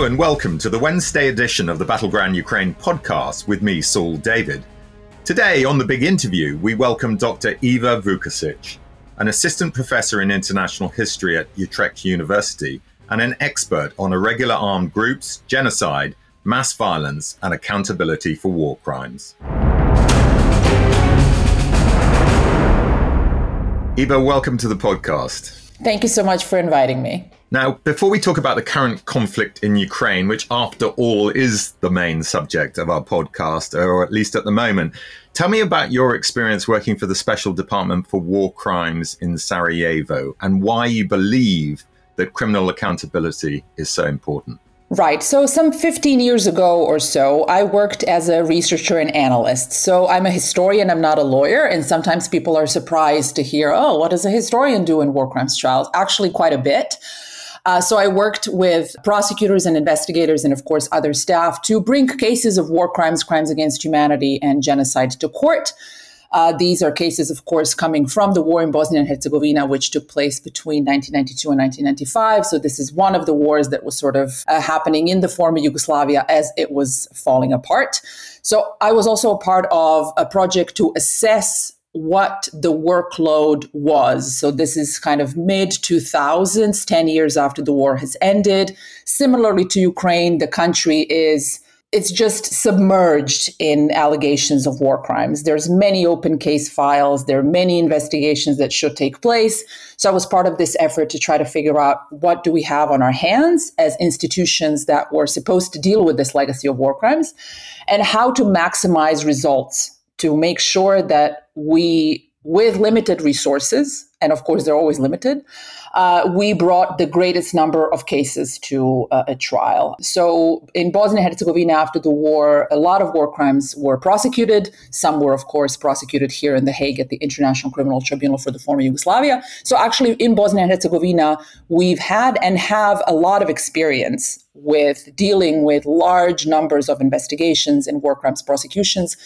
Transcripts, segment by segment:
And welcome to the Wednesday edition of the Battleground Ukraine podcast with me, Saul David. Today on the big interview, we welcome Dr. Iva Vukusic, an assistant professor in international history at Utrecht University and an expert on irregular armed groups, genocide, mass violence, and accountability for war crimes. Iva, welcome to the podcast. Thank you so much for inviting me. Now, before we talk about the current conflict in Ukraine, which after all is the main subject of our podcast, or at least at the moment, tell me about your experience working for the Special Department for War Crimes in Sarajevo and why you believe that criminal accountability is so important. Right. So, some 15 years ago or so, I worked as a researcher and analyst. So, I'm a historian, I'm not a lawyer. And sometimes people are surprised to hear, oh, what does a historian do in war crimes trials? Actually, quite a bit. Uh, so I worked with prosecutors and investigators, and of course other staff, to bring cases of war crimes, crimes against humanity, and genocide to court. Uh, these are cases, of course, coming from the war in Bosnia and Herzegovina, which took place between 1992 and 1995. So this is one of the wars that was sort of uh, happening in the former Yugoslavia as it was falling apart. So I was also a part of a project to assess what the workload was. So this is kind of mid 2000s, 10 years after the war has ended. Similarly to Ukraine, the country is it's just submerged in allegations of war crimes. There's many open case files. There are many investigations that should take place. So I was part of this effort to try to figure out what do we have on our hands as institutions that were supposed to deal with this legacy of war crimes and how to maximize results to make sure that we with limited resources, and of course they're always limited, uh, we brought the greatest number of cases to uh, a trial. So in Bosnia and Herzegovina after the war, a lot of war crimes were prosecuted. Some were, of course, prosecuted here in The Hague at the International Criminal Tribunal for the former Yugoslavia. So actually, in Bosnia and Herzegovina, we've had and have a lot of experience with dealing with large numbers of investigations and war crimes prosecutions.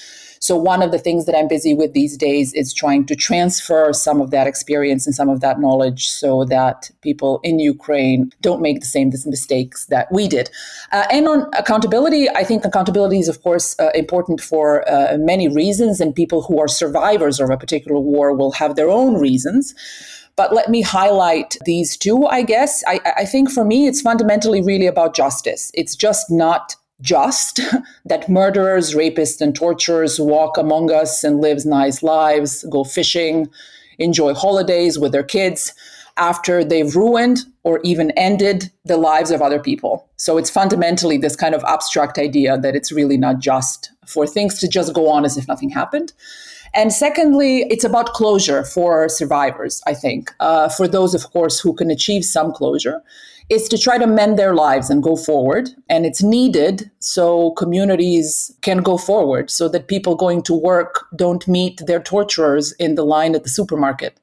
So, one of the things that I'm busy with these days is trying to transfer some of that experience and some of that knowledge so that people in Ukraine don't make the same mistakes that we did. Uh, and on accountability, I think accountability is, of course, uh, important for uh, many reasons, and people who are survivors of a particular war will have their own reasons. But let me highlight these two, I guess. I, I think for me, it's fundamentally really about justice. It's just not just that murderers, rapists, and torturers walk among us and live nice lives, go fishing, enjoy holidays with their kids after they've ruined or even ended the lives of other people. So it's fundamentally this kind of abstract idea that it's really not just for things to just go on as if nothing happened. And secondly, it's about closure for survivors, I think, uh, for those, of course, who can achieve some closure is to try to mend their lives and go forward. And it's needed so communities can go forward, so that people going to work don't meet their torturers in the line at the supermarket,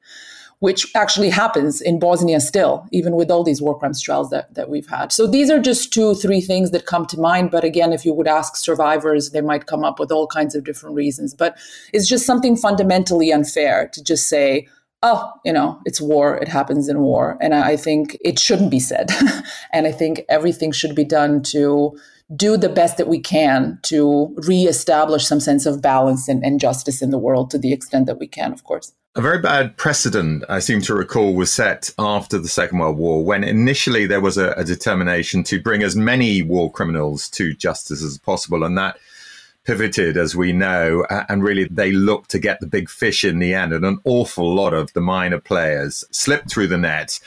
which actually happens in Bosnia still, even with all these war crimes trials that, that we've had. So these are just two, three things that come to mind. But again, if you would ask survivors, they might come up with all kinds of different reasons. But it's just something fundamentally unfair to just say, oh, you know, it's war, it happens in war. And I think it shouldn't be said. and I think everything should be done to do the best that we can to reestablish some sense of balance and, and justice in the world to the extent that we can, of course. A very bad precedent, I seem to recall, was set after the Second World War when initially there was a, a determination to bring as many war criminals to justice as possible. And that pivoted, as we know, and really they looked to get the big fish in the end. And an awful lot of the minor players slipped through the net.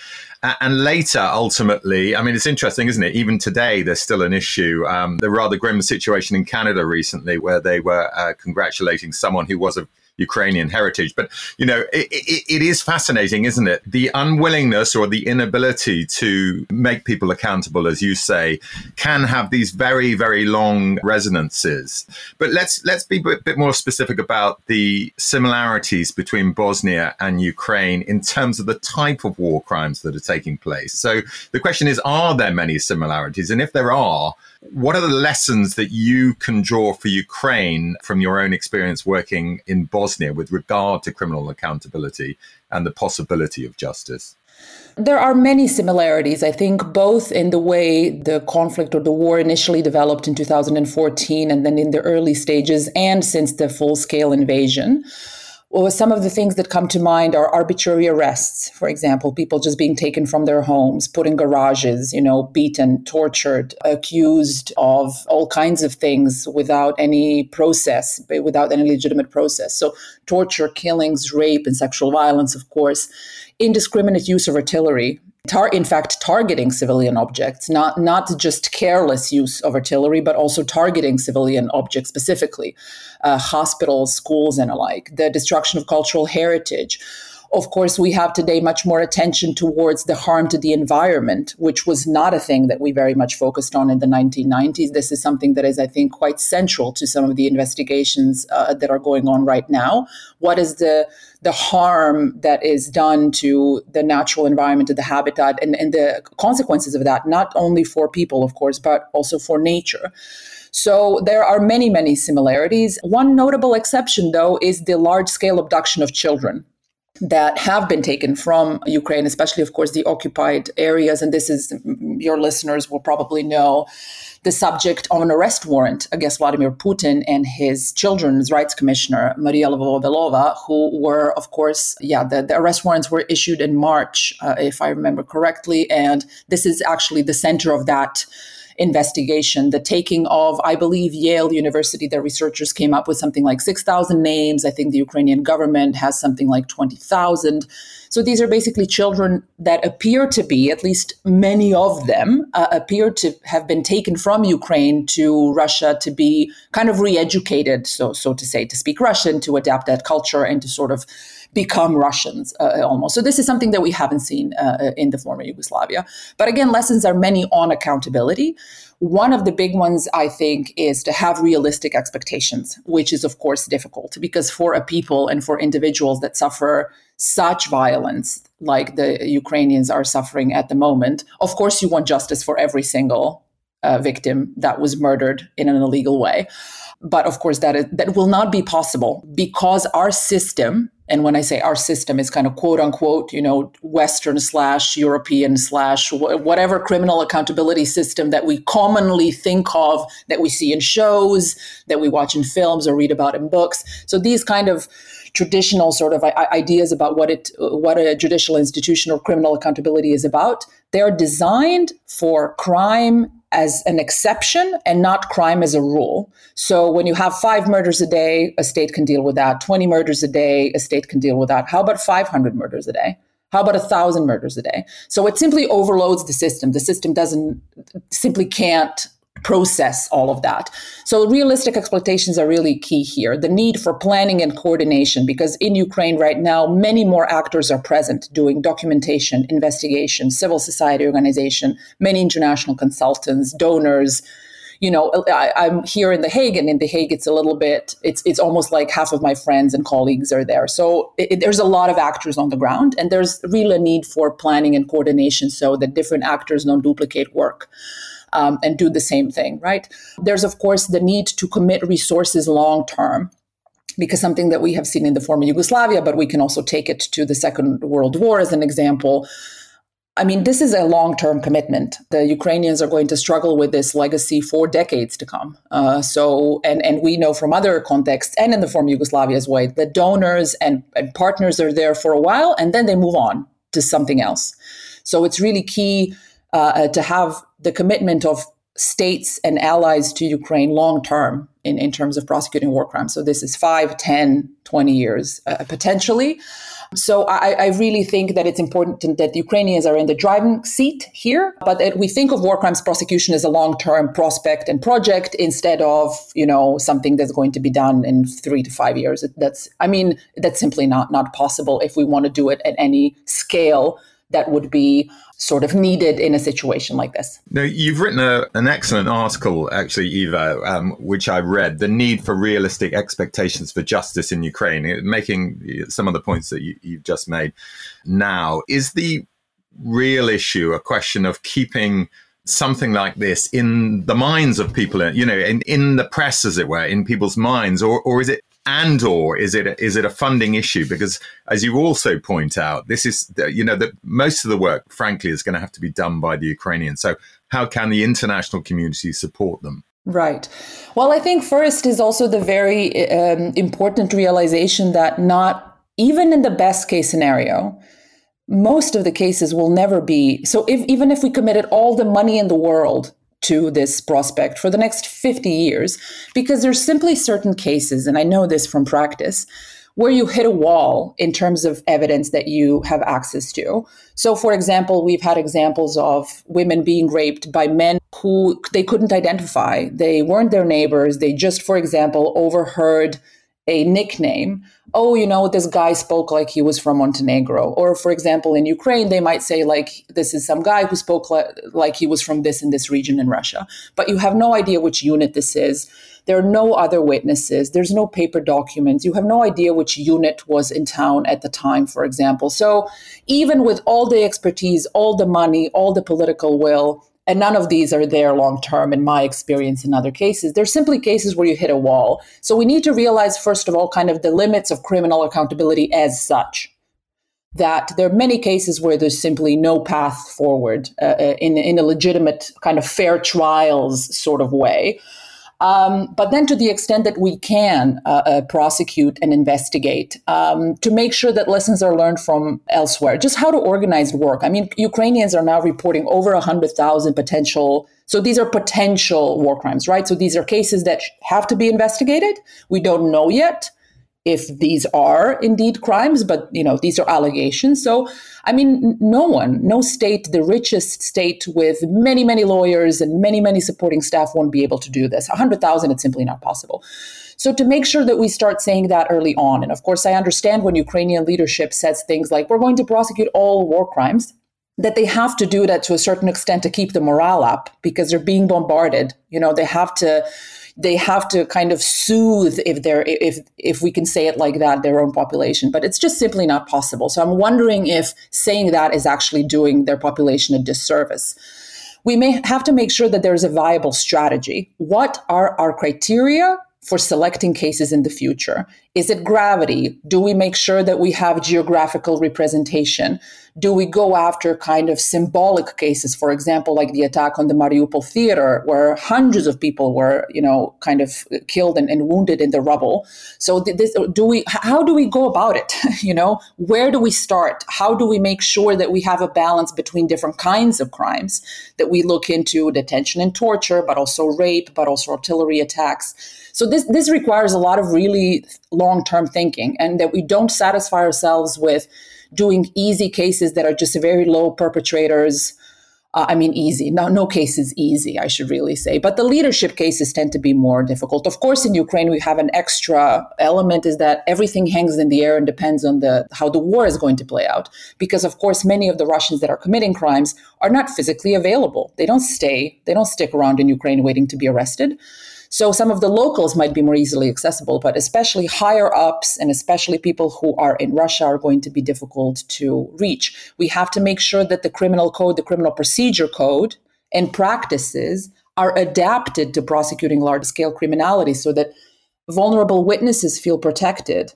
And later, ultimately, I mean, it's interesting, isn't it? Even today, there's still an issue. Um, the rather grim situation in Canada recently, where they were uh, congratulating someone who was a Ukrainian heritage. But, you know, it, it, it is fascinating, isn't it? The unwillingness or the inability to make people accountable, as you say, can have these very, very long resonances. But let's let's be a bit more specific about the similarities between Bosnia and Ukraine in terms of the type of war crimes that are taking place. So the question is, are there many similarities? And if there are, what are the lessons that you can draw for Ukraine from your own experience working in Bosnia with regard to criminal accountability and the possibility of justice? There are many similarities, I think, both in the way the conflict or the war initially developed in 2014 and then in the early stages and since the full scale invasion. Well, some of the things that come to mind are arbitrary arrests, for example, people just being taken from their homes, put in garages, you know, beaten, tortured, accused of all kinds of things without any process, without any legitimate process. So, torture, killings, rape, and sexual violence, of course, indiscriminate use of artillery, tar- in fact targeting civilian objects not not just careless use of artillery but also targeting civilian objects specifically uh, hospitals schools and alike the destruction of cultural heritage of course, we have today much more attention towards the harm to the environment, which was not a thing that we very much focused on in the 1990s. This is something that is, I think, quite central to some of the investigations uh, that are going on right now. What is the the harm that is done to the natural environment, to the habitat, and, and the consequences of that, not only for people, of course, but also for nature. So there are many, many similarities. One notable exception, though, is the large scale abduction of children that have been taken from Ukraine, especially, of course, the occupied areas. And this is, your listeners will probably know, the subject of an arrest warrant against Vladimir Putin and his children's rights commissioner, Maria Lvova-Belova, who were, of course, yeah, the, the arrest warrants were issued in March, uh, if I remember correctly. And this is actually the center of that investigation, the taking of, I believe, Yale University, their researchers came up with something like 6,000 names. I think the Ukrainian government has something like 20,000. So these are basically children that appear to be, at least many of them, uh, appear to have been taken from Ukraine to Russia to be kind of re-educated, so so to say, to speak Russian, to adapt that culture, and to sort of become Russians uh, almost. So this is something that we haven't seen uh, in the former Yugoslavia. But again, lessons are many on accountability. One of the big ones, I think, is to have realistic expectations, which is, of course, difficult because for a people and for individuals that suffer such violence like the Ukrainians are suffering at the moment, of course, you want justice for every single uh, victim that was murdered in an illegal way. But of course, that is, that will not be possible because our system, and when I say our system, is kind of quote unquote, you know, Western slash European slash whatever criminal accountability system that we commonly think of, that we see in shows, that we watch in films or read about in books. So these kind of traditional sort of ideas about what it what a judicial institution or criminal accountability is about they're designed for crime as an exception and not crime as a rule. So when you have five murders a day, a state can deal with that. 20 murders a day, a state can deal with that. How about 500 murders a day? How about a thousand murders a day? So it simply overloads the system. The system doesn't simply can't process all of that. So realistic expectations are really key here. The need for planning and coordination, because in Ukraine right now, many more actors are present doing documentation, investigation, civil society organization, many international consultants, donors. You know, I, am here in The Hague, and in The Hague, it's a little bit. It's it's almost like half of my friends and colleagues are there. So it, there's a lot of actors on the ground, and there's really a need for planning and coordination so that different actors don't duplicate work um, and do the same thing, right? There's, of course, the need to commit resources long term because something that we have seen in the former Yugoslavia, but we can also take it to the Second World War as an example. I mean, this is a long term commitment. The Ukrainians are going to struggle with this legacy for decades to come. Uh, so, and, and we know from other contexts and in the former Yugoslavia as well, that donors and, and partners are there for a while and then they move on to something else. So, it's really key uh, to have the commitment of states and allies to Ukraine long term in, in terms of prosecuting war crimes. So this is 5, 10, 20 years uh, potentially. So I, I, really think that it's important that Ukrainians are in the driving seat here, but we think of war crimes prosecution as a long-term prospect and project instead of you know something that's going to be done in three to five years. That's I mean that's simply not not possible if we want to do it at any scale that would be sort of needed in a situation like this. Now, you've written a, an excellent article, actually, Iva, um, which I read The Need for Realistic Expectations for Justice in Ukraine, making some of the points that you, you've just made now. Is the real issue a question of keeping something like this in the minds of people, you know, in, in the press, as it were, in people's minds, or, or is it and or is it a, is it a funding issue? Because as you also point out, this is you know that most of the work, frankly, is going to have to be done by the Ukrainians. So how can the international community support them? Right. Well, I think first is also the very um, important realization that not even in the best case scenario, most of the cases will never be. So, if, even if we committed all the money in the world to this prospect for the next 50 years, because there's simply certain cases, and I know this from practice, where you hit a wall in terms of evidence that you have access to. So, for example, we've had examples of women being raped by men who they couldn't identify. They weren't their neighbors. They just, for example, overheard a nickname. Oh, you know, this guy spoke like he was from Montenegro. Or, for example, in Ukraine, they might say, like, this is some guy who spoke like, he was from this and this region in Russia. But you have no idea which unit this is. There are no other witnesses. There's no paper documents. You have no idea which unit was in town at the time, for example. So, even with all the expertise, all the money, all the political will, and none of these are there long term in my experience in other cases. They're simply cases where you hit a wall. So we need to realize, first of all, kind of the limits of criminal accountability as such. That there are many cases where there's simply no path forward uh, uh in, in a legitimate kind of fair trials sort of way. Um, but then, to the extent that we can uh, uh, prosecute and investigate, um, to make sure that lessons are learned from elsewhere, just how to organize work. I mean, Ukrainians are now reporting over 100,000 potential. So these are potential war crimes, right? So these are cases that have to be investigated. We don't know yet if these are indeed crimes, but you know these are allegations. So I mean, no one, no state, the richest state with many, many lawyers and many, many supporting staff won't be able to do this. A hundred thousand, it's simply not possible. So to make sure that we start saying that early on, and of course, I understand when Ukrainian leadership says things like "we're going to prosecute all war crimes." that they have to do that to a certain extent to keep the morale up because they're being bombarded. You know, they have to they have to kind of soothe if they're if if we can say it like that their own population but it's just simply not possible. So i'm wondering if saying that is actually doing their population a disservice. We may have to make sure that there's a viable strategy. What are our criteria for selecting cases in the future? Is it gravity? Do we make sure that we have geographical representation? Do we go after kind of symbolic cases, for example, like the attack on the Mariupol theater, where hundreds of people were, you know, kind of killed and, and wounded in the rubble? So, this, do we? How do we go about it? you know, where do we start? How do we make sure that we have a balance between different kinds of crimes? That we look into detention and torture, but also rape, but also artillery attacks so this this requires a lot of really term thinking, and that we don't satisfy ourselves with doing easy cases that are just very low perpetrators. Uh, I mean, easy. No, no case is easy, I should really say. But the leadership cases tend to be more difficult. Of course, in Ukraine, we have an extra element is that everything hangs in the air and depends on the how the war is going to play out. Because, of course, many of the Russians that are committing crimes are not physically available. They don't stay, they don't stick around in Ukraine waiting to be arrested. So some of the locals might be more easily accessible, but especially higher ups and especially people who are in Russia are going to be difficult to reach. We have to make sure that the criminal code, the criminal procedure code, and practices are adapted to prosecuting large scale criminality so that vulnerable witnesses feel protected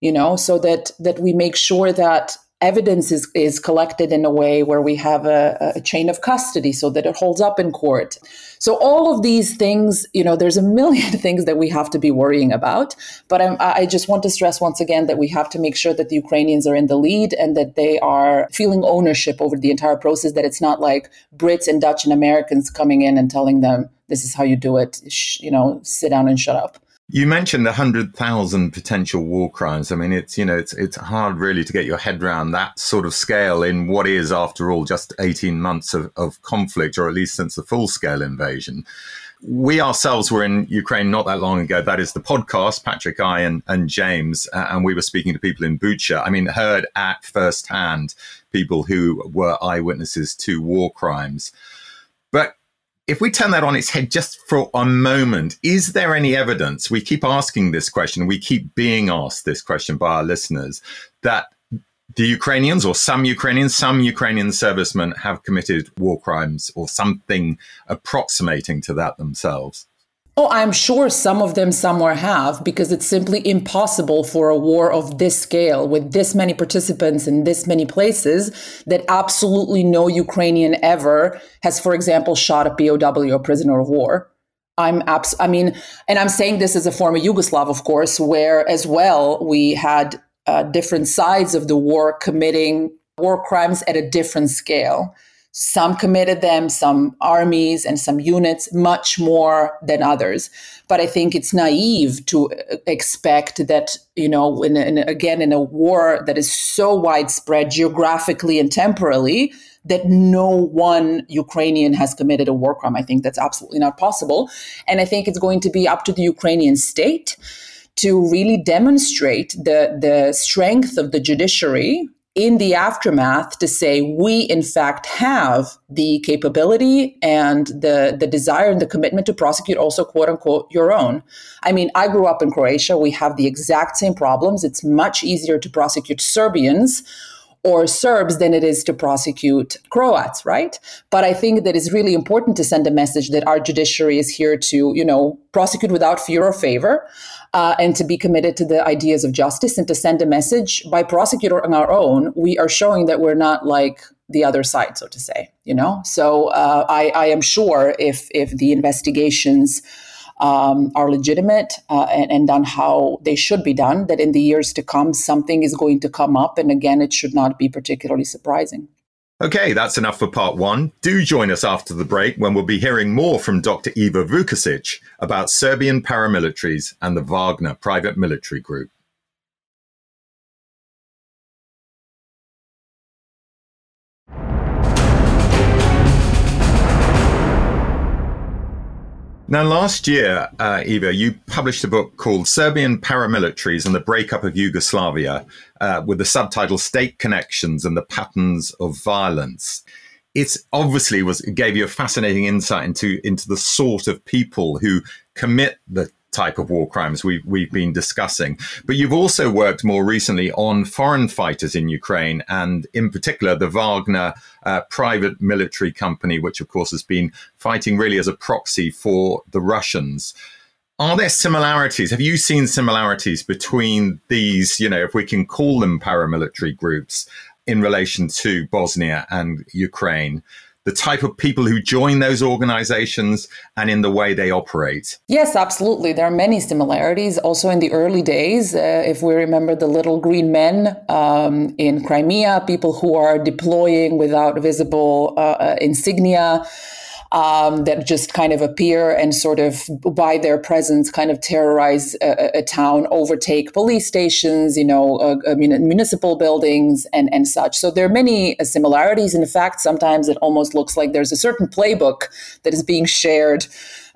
you know so that that we make sure that evidence is, is collected in a way where we have a, a, chain of custody so that it holds up in court. So all of these things, you know, there's a million things that we have to be worrying about. But I'm, I just want to stress once again that we have to make sure that the Ukrainians are in the lead and that they are feeling ownership over the entire process, that it's not like Brits and Dutch and Americans coming in and telling them, this is how you do it, you know, sit down and shut up. You mentioned 100,000 potential war crimes. I mean, it's, you know, it's, it's hard really to get your head around that sort of scale in what is, after all, just 18 months of, of conflict, or at least since the full scale invasion. We ourselves were in Ukraine not that long ago. That is the podcast, Patrick, I, and, and James. Uh, and we were speaking to people in Bucha. I mean, heard at first hand people who were eyewitnesses to war crimes. If we turn that on its head just for a moment, is there any evidence? We keep asking this question, we keep being asked this question by our listeners that the Ukrainians or some Ukrainians, some Ukrainian servicemen have committed war crimes or something approximating to that themselves. Oh, I'm sure some of them somewhere have because it's simply impossible for a war of this scale with this many participants in this many places that absolutely no Ukrainian ever has, for example, shot a POW, a prisoner of war. I'm abs- I mean, and I'm saying this as a former Yugoslav, of course, where as well we had uh, different sides of the war committing war crimes at a different scale. Some committed them, some armies and some units, much more than others. But I think it's naive to uh, expect that, you know, in, in, again, in a war that is so widespread geographically and temporally, that no one Ukrainian has committed a war crime. I think that's absolutely not possible. And I think it's going to be up to the Ukrainian state to really demonstrate the, the strength of the judiciary in the aftermath to say we in fact have the capability and the the desire and the commitment to prosecute also quote unquote your own. I mean i grew up in croatia. We have the exact same problems. It's much easier to prosecute serbians or Serbs than it is to prosecute Croats, right? But I think that it's really important to send a message that our judiciary is here to, you know, prosecute without fear or favor, uh, and to be committed to the ideas of justice, and to send a message by prosecuting on our own. We are showing that we're not like the other side, so to say. You know, so uh, I, I am sure if if the investigations um, are legitimate uh, and, and done how they should be done, that in the years to come, something is going to come up. And again, it should not be particularly surprising. Okay, that's enough for part one. Do join us after the break when we'll be hearing more from Dr. Iva Vukusic about Serbian paramilitaries and the Wagner private military group. Now, last year, uh, Iva, you published a book called Serbian Paramilitaries and the Breakup of Yugoslavia uh, with the subtitle State Connections and the Patterns of Violence. It obviously was gave you a fascinating insight into, into the sort of people who commit the type of war crimes we've, we've been discussing. But you've also worked more recently on foreign fighters in Ukraine and, in particular, the Wagner uh, private military company, which, of course, has been fighting really as a proxy for the Russians. Are there similarities? Have you seen similarities between these, you know, if we can call them paramilitary groups, in relation to Bosnia and Ukraine? The type of people who join those organizations and in the way they operate? Yes, absolutely. There are many similarities. Also, in the early days, uh, if we remember the little green men um, in Crimea, people who are deploying without visible uh, uh insignia um, that just kind of appear and sort of by their presence kind of terrorize a, a town, overtake police stations, you know, uh, uh, municipal buildings and, and such. So there are many uh, similarities. In fact, sometimes it almost looks like there's a certain playbook that is being shared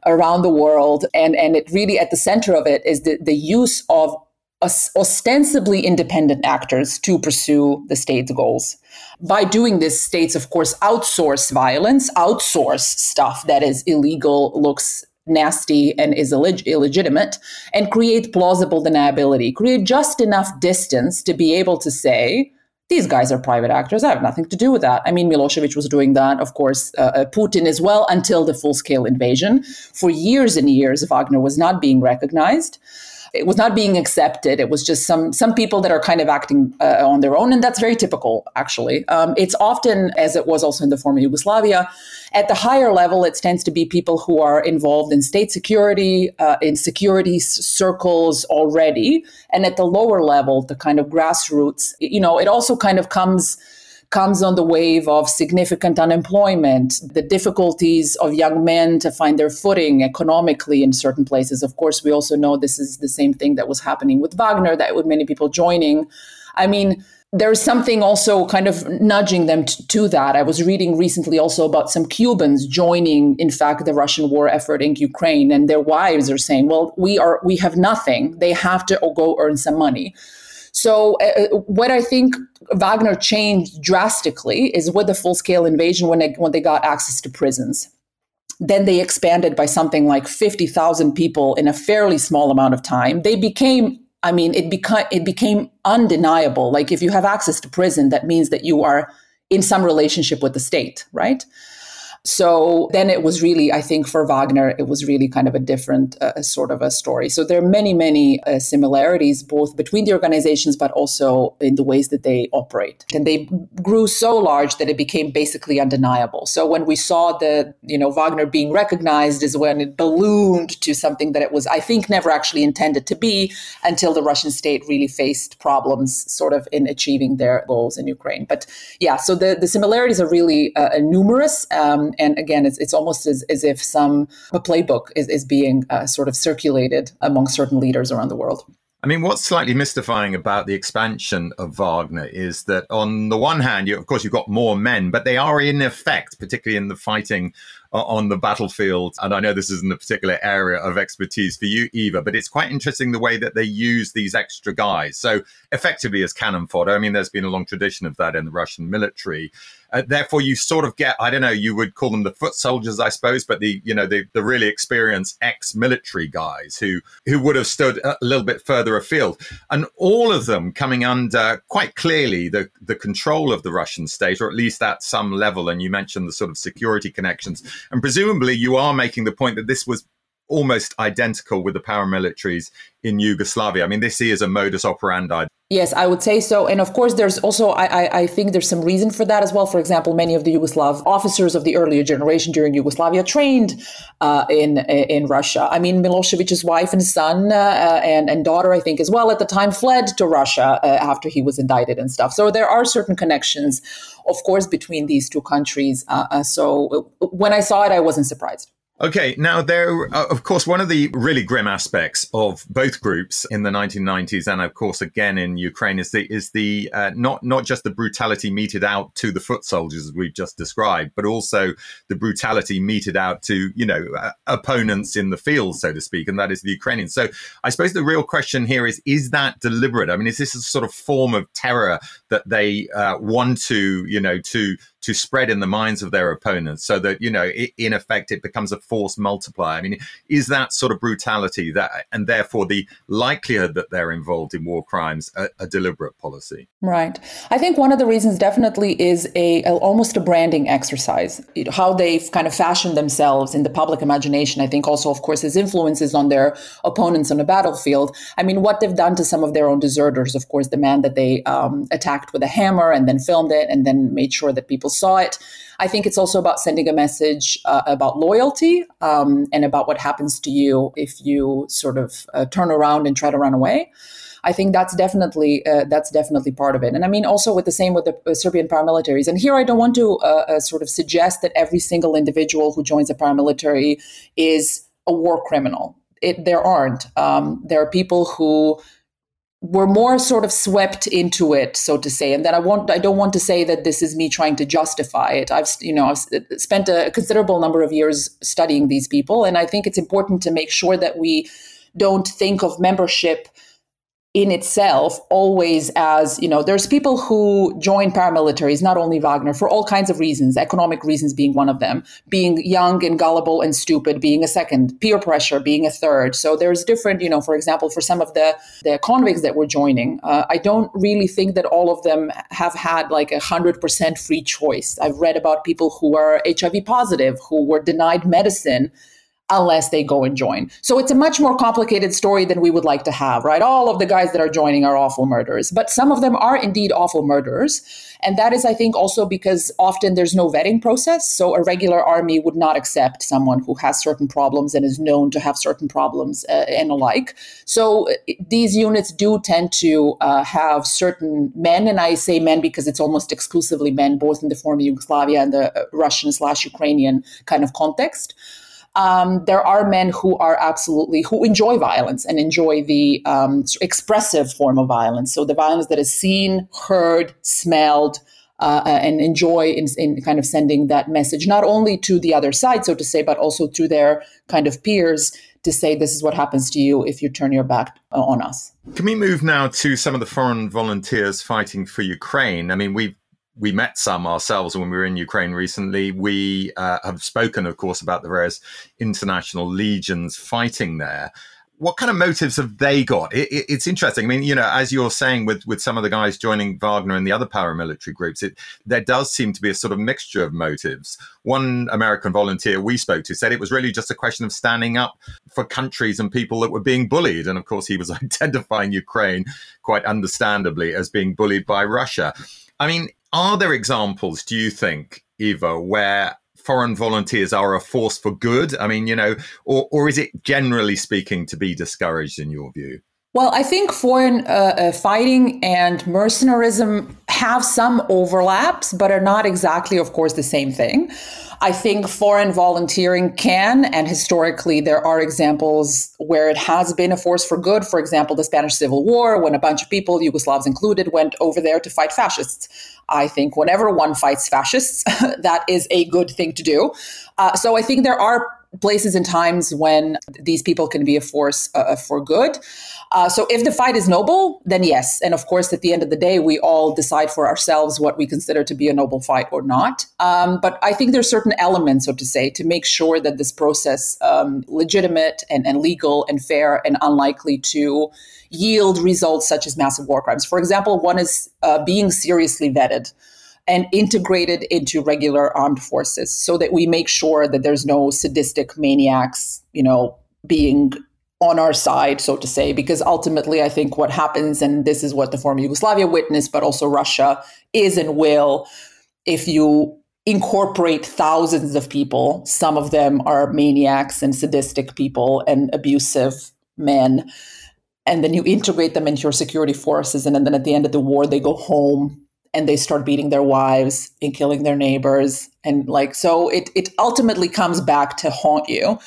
around the world. And, and it really at the center of it is the, the use of ostensibly independent actors to pursue the state's goals. By doing this, states, of course, outsource violence, outsource stuff that is illegal, looks nasty, and is illeg- illegitimate, and create plausible deniability, create just enough distance to be able to say, these guys are private actors. I have nothing to do with that. I mean, Milosevic was doing that, of course, uh, uh Putin as well, until the full scale invasion. For years and years, Wagner was not being recognized it was not being accepted. It was just some some people that are kind of acting uh, on their own, and that's very typical. Actually, um, it's often as it was also in the former Yugoslavia. At the higher level, it tends to be people who are involved in state security, uh, in security circles already, and at the lower level, the kind of grassroots. You know, it also kind of comes comes on the wave of significant unemployment, the difficulties of young men to find their footing economically in certain places. Of course, we also know this is the same thing that was happening with Wagner, that with many people joining. I mean, there's something also kind of nudging them t- to that. I was reading recently also about some Cubans joining, in fact, the Russian war effort in Ukraine, and their wives are saying, "Well, we are we have nothing. They have to go earn some money." So, uh, uh, what I think Wagner changed drastically is with the full scale invasion when they, when they got access to prisons. Then they expanded by something like 50,000 people in a fairly small amount of time. They became I mean, it became it became undeniable. Like if you have access to prison, that means that you are in some relationship with the state, right? So then it was really, I think, for Wagner, it was really kind of a different uh, sort of a story. So there are many, many uh, similarities both between the organizations, but also in the ways that they operate. And they grew so large that it became basically undeniable. So when we saw the, you know, Wagner being recognized is when it ballooned to something that it was, I think, never actually intended to be until the Russian state really faced problems sort of in achieving their goals in Ukraine. But yeah, so the, the similarities are really uh, numerous. Um, and again, it's, it's almost as, as if some a playbook is, is being uh, sort of circulated among certain leaders around the world. I mean, what's slightly mystifying about the expansion of Wagner is that, on the one hand, you, of course, you've got more men, but they are in effect, particularly in the fighting on the battlefield. And I know this isn't a particular area of expertise for you, Iva, but it's quite interesting the way that they use these extra guys. So effectively as cannon fodder. I mean, there's been a long tradition of that in the Russian military. Uh, therefore, you sort of get, I don't know, you would call them the foot soldiers, I suppose, but the, you know, the, the really experienced ex-military guys who, who would have stood a little bit further afield. And all of them coming under quite clearly the, the control of the Russian state, or at least at some level. And you mentioned the sort of security connections. And presumably you are making the point that this was almost identical with the paramilitaries in Yugoslavia. I mean, this is a modus operandi. Yes, I would say so. And of course, there's also, I, I, I, think there's some reason for that as well. For example, many of the Yugoslav officers of the earlier generation during Yugoslavia trained uh, in in Russia. I mean, Milosevic's wife and son uh, and, and daughter, I think, as well, at the time fled to Russia uh, after he was indicted and stuff. So there are certain connections, of course, between these two countries. Uh, uh, so when I saw it, I wasn't surprised. Okay, now there, uh, of course, one of the really grim aspects of both groups in the 1990s, and of course again in Ukraine, is the is the uh, not not just the brutality meted out to the foot soldiers as we've just described, but also the brutality meted out to you know uh, opponents in the field, so to speak, and that is the Ukrainians. So I suppose the real question here is: Is that deliberate? I mean, is this a sort of form of terror that they uh, want to you know to to spread in the minds of their opponents so that you know it, in effect it becomes a force multiplier. I mean is that sort of brutality that and therefore the likelihood that they're involved in war crimes a, a deliberate policy? Right. I think one of the reasons definitely is a, a, almost a branding exercise. How they've kind of fashioned themselves in the public imagination i think also of course has influences on their opponents on the battlefield. I mean what they've done to some of their own deserters of course the man that they um, attacked with a hammer and then filmed it and then made sure that people people saw it. I think it's also about sending a message uh, about loyalty um, and about what happens to you if you sort of uh, turn around and try to run away. I think that's definitely uh, that's definitely part of it. And I mean, also with the same with the uh, Serbian paramilitaries. And here, I don't want to uh, uh, sort of suggest that every single individual who joins a paramilitary is a war criminal. It, there aren't. Um, there are people who we're more sort of swept into it, so to say. And that I want, I don't want to say that this is me trying to justify it. I've, you know, I've spent a considerable number of years studying these people, and I think it's important to make sure that we don't think of membership in itself always as you know there's people who join paramilitaries not only wagner for all kinds of reasons economic reasons being one of them being young and gullible and stupid being a second peer pressure being a third. So there's different you know for example for some of the the convicts that were joining uh, i don't really think that all of them have had like a hundred percent free choice. I've read about people who are hiv positive who were denied medicine unless they go and join. So it's a much more complicated story than we would like to have, right? All of the guys that are joining are awful murderers, but some of them are indeed awful murderers. And that is, I think, also because often there's no vetting process. So a regular army would not accept someone who has certain problems and is known to have certain problems uh, and alike. So uh, these units do tend to uh, have certain men, and I say men because it's almost exclusively men, both in the former Yugoslavia and the uh, Russian slash Ukrainian kind of context um, there are men who are absolutely who enjoy violence and enjoy the um, expressive form of violence. So the violence that is seen, heard, smelled. Uh, uh, and enjoy in, in, kind of sending that message not only to the other side, so to say, but also to their kind of peers to say this is what happens to you if you turn your back on us. Can we move now to some of the foreign volunteers fighting for Ukraine? I mean, we've we met some ourselves when we were in Ukraine recently. We uh, have spoken, of course, about the various international legions fighting there. what kind of motives have they got? It, it, it's interesting. I mean, you know, as you're saying with with some of the guys joining Wagner and the other paramilitary groups, it there does seem to be a sort of mixture of motives. One American volunteer we spoke to said it was really just a question of standing up for countries and people that were being bullied, and of course, he was identifying Ukraine quite understandably as being bullied by Russia. I mean, are there examples? Do you think, Iva, where foreign volunteers are a force for good? I mean, you know, or, or is it generally speaking to be discouraged in your view? Well, I think foreign uh, uh, fighting and mercenarism have some overlaps, but are not exactly, of course, the same thing. I think foreign volunteering can, and historically, there are examples where it has been a force for good. For example, the Spanish Civil War, when a bunch of people, Yugoslavs included, went over there to fight fascists. I think whenever one fights fascists, that is a good thing to do. Uh, so I think there are places and times when these people can be a force uh, for good. Uh, so if the fight is noble, then yes. And of course, at the end of the day, we all decide for ourselves what we consider to be a noble fight or not. Um, but I think there's certain elements, so to say, to make sure that this process um, legitimate and, and legal and fair and unlikely to yield results such as massive war crimes. For example, one is uh, being seriously vetted and integrated into regular armed forces so that we make sure that there's no sadistic maniacs, you know, being on our side, so to say, because ultimately I think what happens, and this is what the former Yugoslavia witnessed, but also Russia is and will, if you incorporate thousands of people, some of them are maniacs and sadistic people and abusive men, and then you integrate them into your security forces, and then at the end of the war, they go home and they start beating their wives and killing their neighbors. And like, so it, it ultimately comes back to haunt you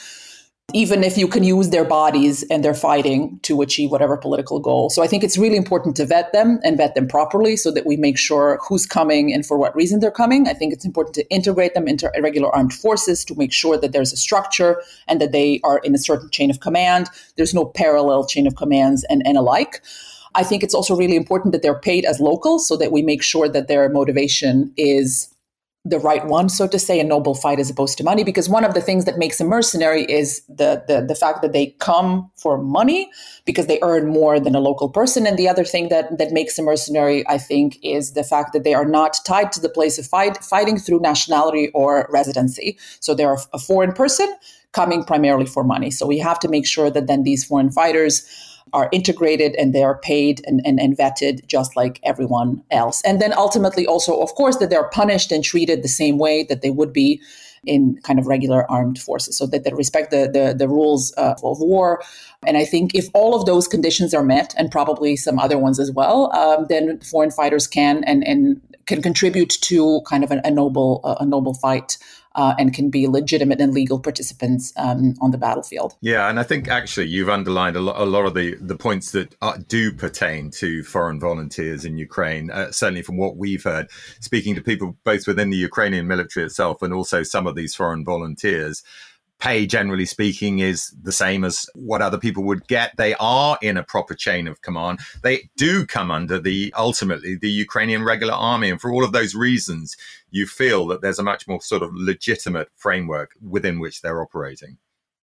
even if you can use their bodies and they're fighting to achieve whatever political goal. So I think it's really important to vet them and vet them properly so that we make sure who's coming and for what reason they're coming. I think it's important to integrate them into regular armed forces to make sure that there's a structure and that they are in a certain chain of command. There's no parallel chain of commands and, and alike. I think it's also really important that they're paid as locals so that we make sure that their motivation is the right one, so to say, a noble fight as opposed to money. Because one of the things that makes a mercenary is the, the the fact that they come for money because they earn more than a local person. And the other thing that that makes a mercenary, I think, is the fact that they are not tied to the place of fight fighting through nationality or residency. So they're a foreign person coming primarily for money. So we have to make sure that then these foreign fighters are integrated and they are paid and, and, and vetted just like everyone else. And then ultimately, also, of course, that they're punished and treated the same way that they would be in kind of regular armed forces, so that they respect the, the, the rules uh, of war. And I think if all of those conditions are met, and probably some other ones as well, um, then foreign fighters can and, and can contribute to kind of a, a noble uh, a noble fight uh, and can be legitimate and legal participants um, on the battlefield. Yeah, and I think actually you've underlined a lot, a lot of the, the points that are, do pertain to foreign volunteers in Ukraine, uh, certainly from what we've heard, speaking to people both within the Ukrainian military itself and also some of these foreign volunteers pay, generally speaking, is the same as what other people would get. They are in a proper chain of command. They do come under the ultimately the Ukrainian regular army. And for all of those reasons, you feel that there's a much more sort of legitimate framework within which they're operating.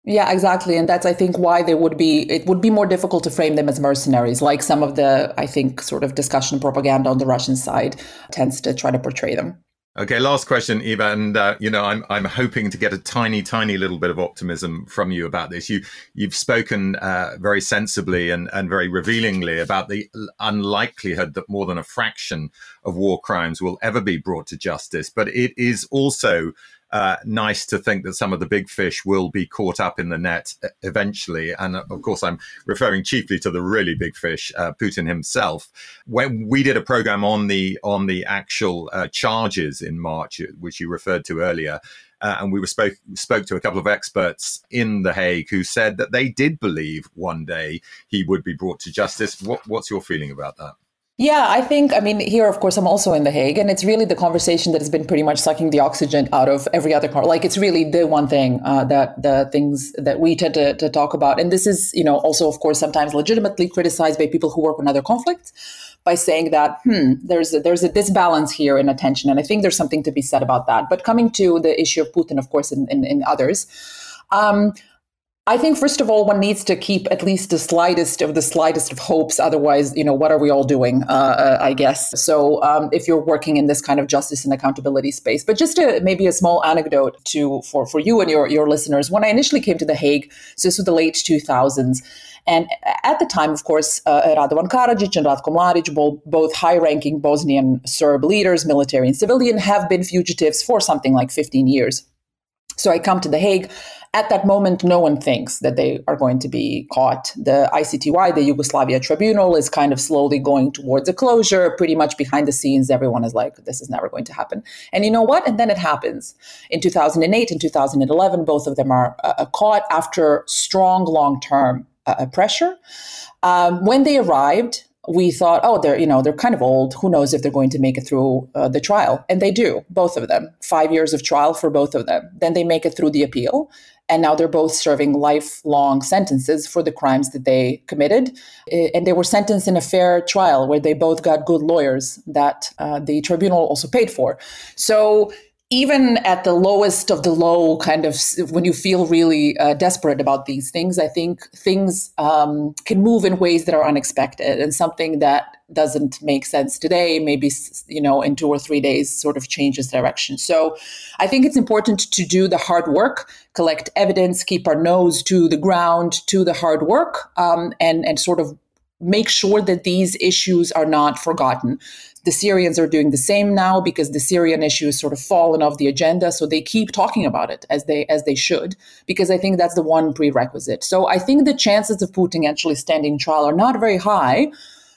Yeah, exactly. And that's, I think, why they would be, it would be more difficult to frame them as mercenaries, like some of the, I think, sort of discussion propaganda on the Russian side tends to try to portray them. Okay, last question, Iva, and uh, you know I'm I'm hoping to get a tiny, tiny little bit of optimism from you about this. You you've spoken uh, very sensibly and and very revealingly about the unlikelihood that more than a fraction of war crimes will ever be brought to justice, but it is also uh, nice to think that some of the big fish will be caught up in the net eventually. And uh, of course, I'm referring chiefly to the really big fish, uh, Putin himself. When we did a program on the on the actual uh, charges in March, which you referred to earlier. Uh, and we were spoke spoke to a couple of experts in The Hague who said that they did believe one day he would be brought to justice. What, what's your feeling about that? Yeah, I think, I mean, here, of course, I'm also in The Hague, and it's really the conversation that has been pretty much sucking the oxygen out of every other car. Like, it's really the one thing uh, that the things that we tend to, to talk about. And this is, you know, also, of course, sometimes legitimately criticized by people who work on other conflicts by saying that, hmm, there's a, there's a disbalance here in attention. And I think there's something to be said about that. But coming to the issue of Putin, of course, and, and, and others, um, I think first of all, one needs to keep at least the slightest of the slightest of hopes. Otherwise, you know, what are we all doing? Uh, uh, I guess. So, um, if you're working in this kind of justice and accountability space, but just a, maybe a small anecdote to for for you and your your listeners. When I initially came to the Hague, so this was the late 2000s. And at the time, of course, uh, Radovan Karadzic and Ratko Mladic, both, both high ranking Bosnian Serb leaders, military and civilian, have been fugitives for something like 15 years. So I come to The Hague. At that moment, no one thinks that they are going to be caught. The ICTY, the Yugoslavia Tribunal, is kind of slowly going towards a closure. Pretty much behind the scenes, everyone is like, this is never going to happen. And you know what? And then it happens. In 2008 and 2011, both of them are uh, caught after strong long term uh, pressure. Um, when they arrived, we thought, oh, they're you know they're kind of old. Who knows if they're going to make it through uh, the trial? And they do, both of them. Five years of trial for both of them. Then they make it through the appeal, and now they're both serving lifelong sentences for the crimes that they committed. And they were sentenced in a fair trial where they both got good lawyers that uh, the tribunal also paid for. So even at the lowest of the low, kind of when you feel really uh, desperate about these things, I think things um, can move in ways that are unexpected and something that doesn't make sense today, maybe, you know, in two or three days sort of changes direction. So I think it's important to do the hard work, collect evidence, keep our nose to the ground, to the hard work, um, and, and sort of make sure that these issues are not forgotten. The Syrians are doing the same now because the Syrian issue has sort of fallen off the agenda. So they keep talking about it as they as they should, because I think that's the one prerequisite. So I think the chances of Putin actually standing trial are not very high,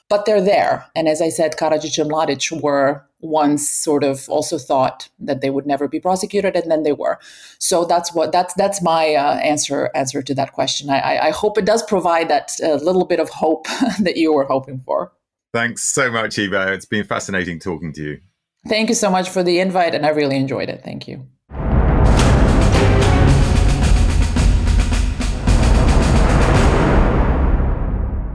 but they're there. And as I said, Karadzic and Mladic were once sort of also thought that they would never be prosecuted, and then they were. So that's what that's that's my uh, answer answer to that question. I, I hope it does provide that uh, little bit of hope that you were hoping for. Thanks so much, Iva. It's been fascinating talking to you. Thank you so much for the invite, and I really enjoyed it. Thank you.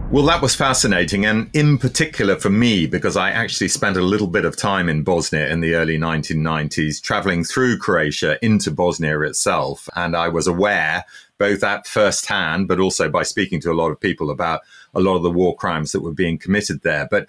Well, that was fascinating, and in particular for me, because I actually spent a little bit of time in Bosnia in the early 1990s, traveling through Croatia into Bosnia itself. And I was aware, both at first hand, but also by speaking to a lot of people about a lot of the war crimes that were being committed there. But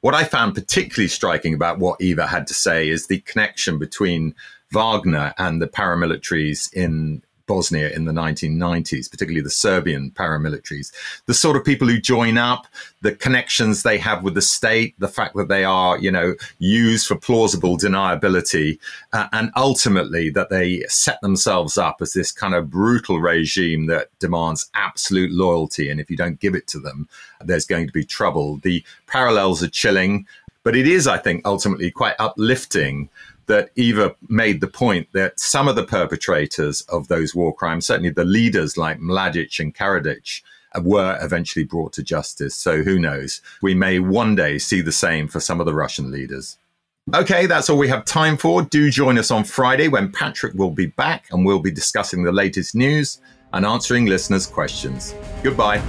what I found particularly striking about what Iva had to say is the connection between Wagner and the paramilitaries in Bosnia in the 1990s, particularly the Serbian paramilitaries. The sort of people who join up, the connections they have with the state, the fact that they are, you know, used for plausible deniability, uh, and ultimately that they set themselves up as this kind of brutal regime that demands absolute loyalty. And if you don't give it to them, there's going to be trouble. The parallels are chilling. But it is, I think, ultimately quite uplifting that Iva made the point that some of the perpetrators of those war crimes, certainly the leaders like Mladic and Karadzic, were eventually brought to justice. So who knows? We may one day see the same for some of the Russian leaders. Okay, that's all we have time for. Do join us on Friday when Patrick will be back and we'll be discussing the latest news and answering listeners' questions. Goodbye.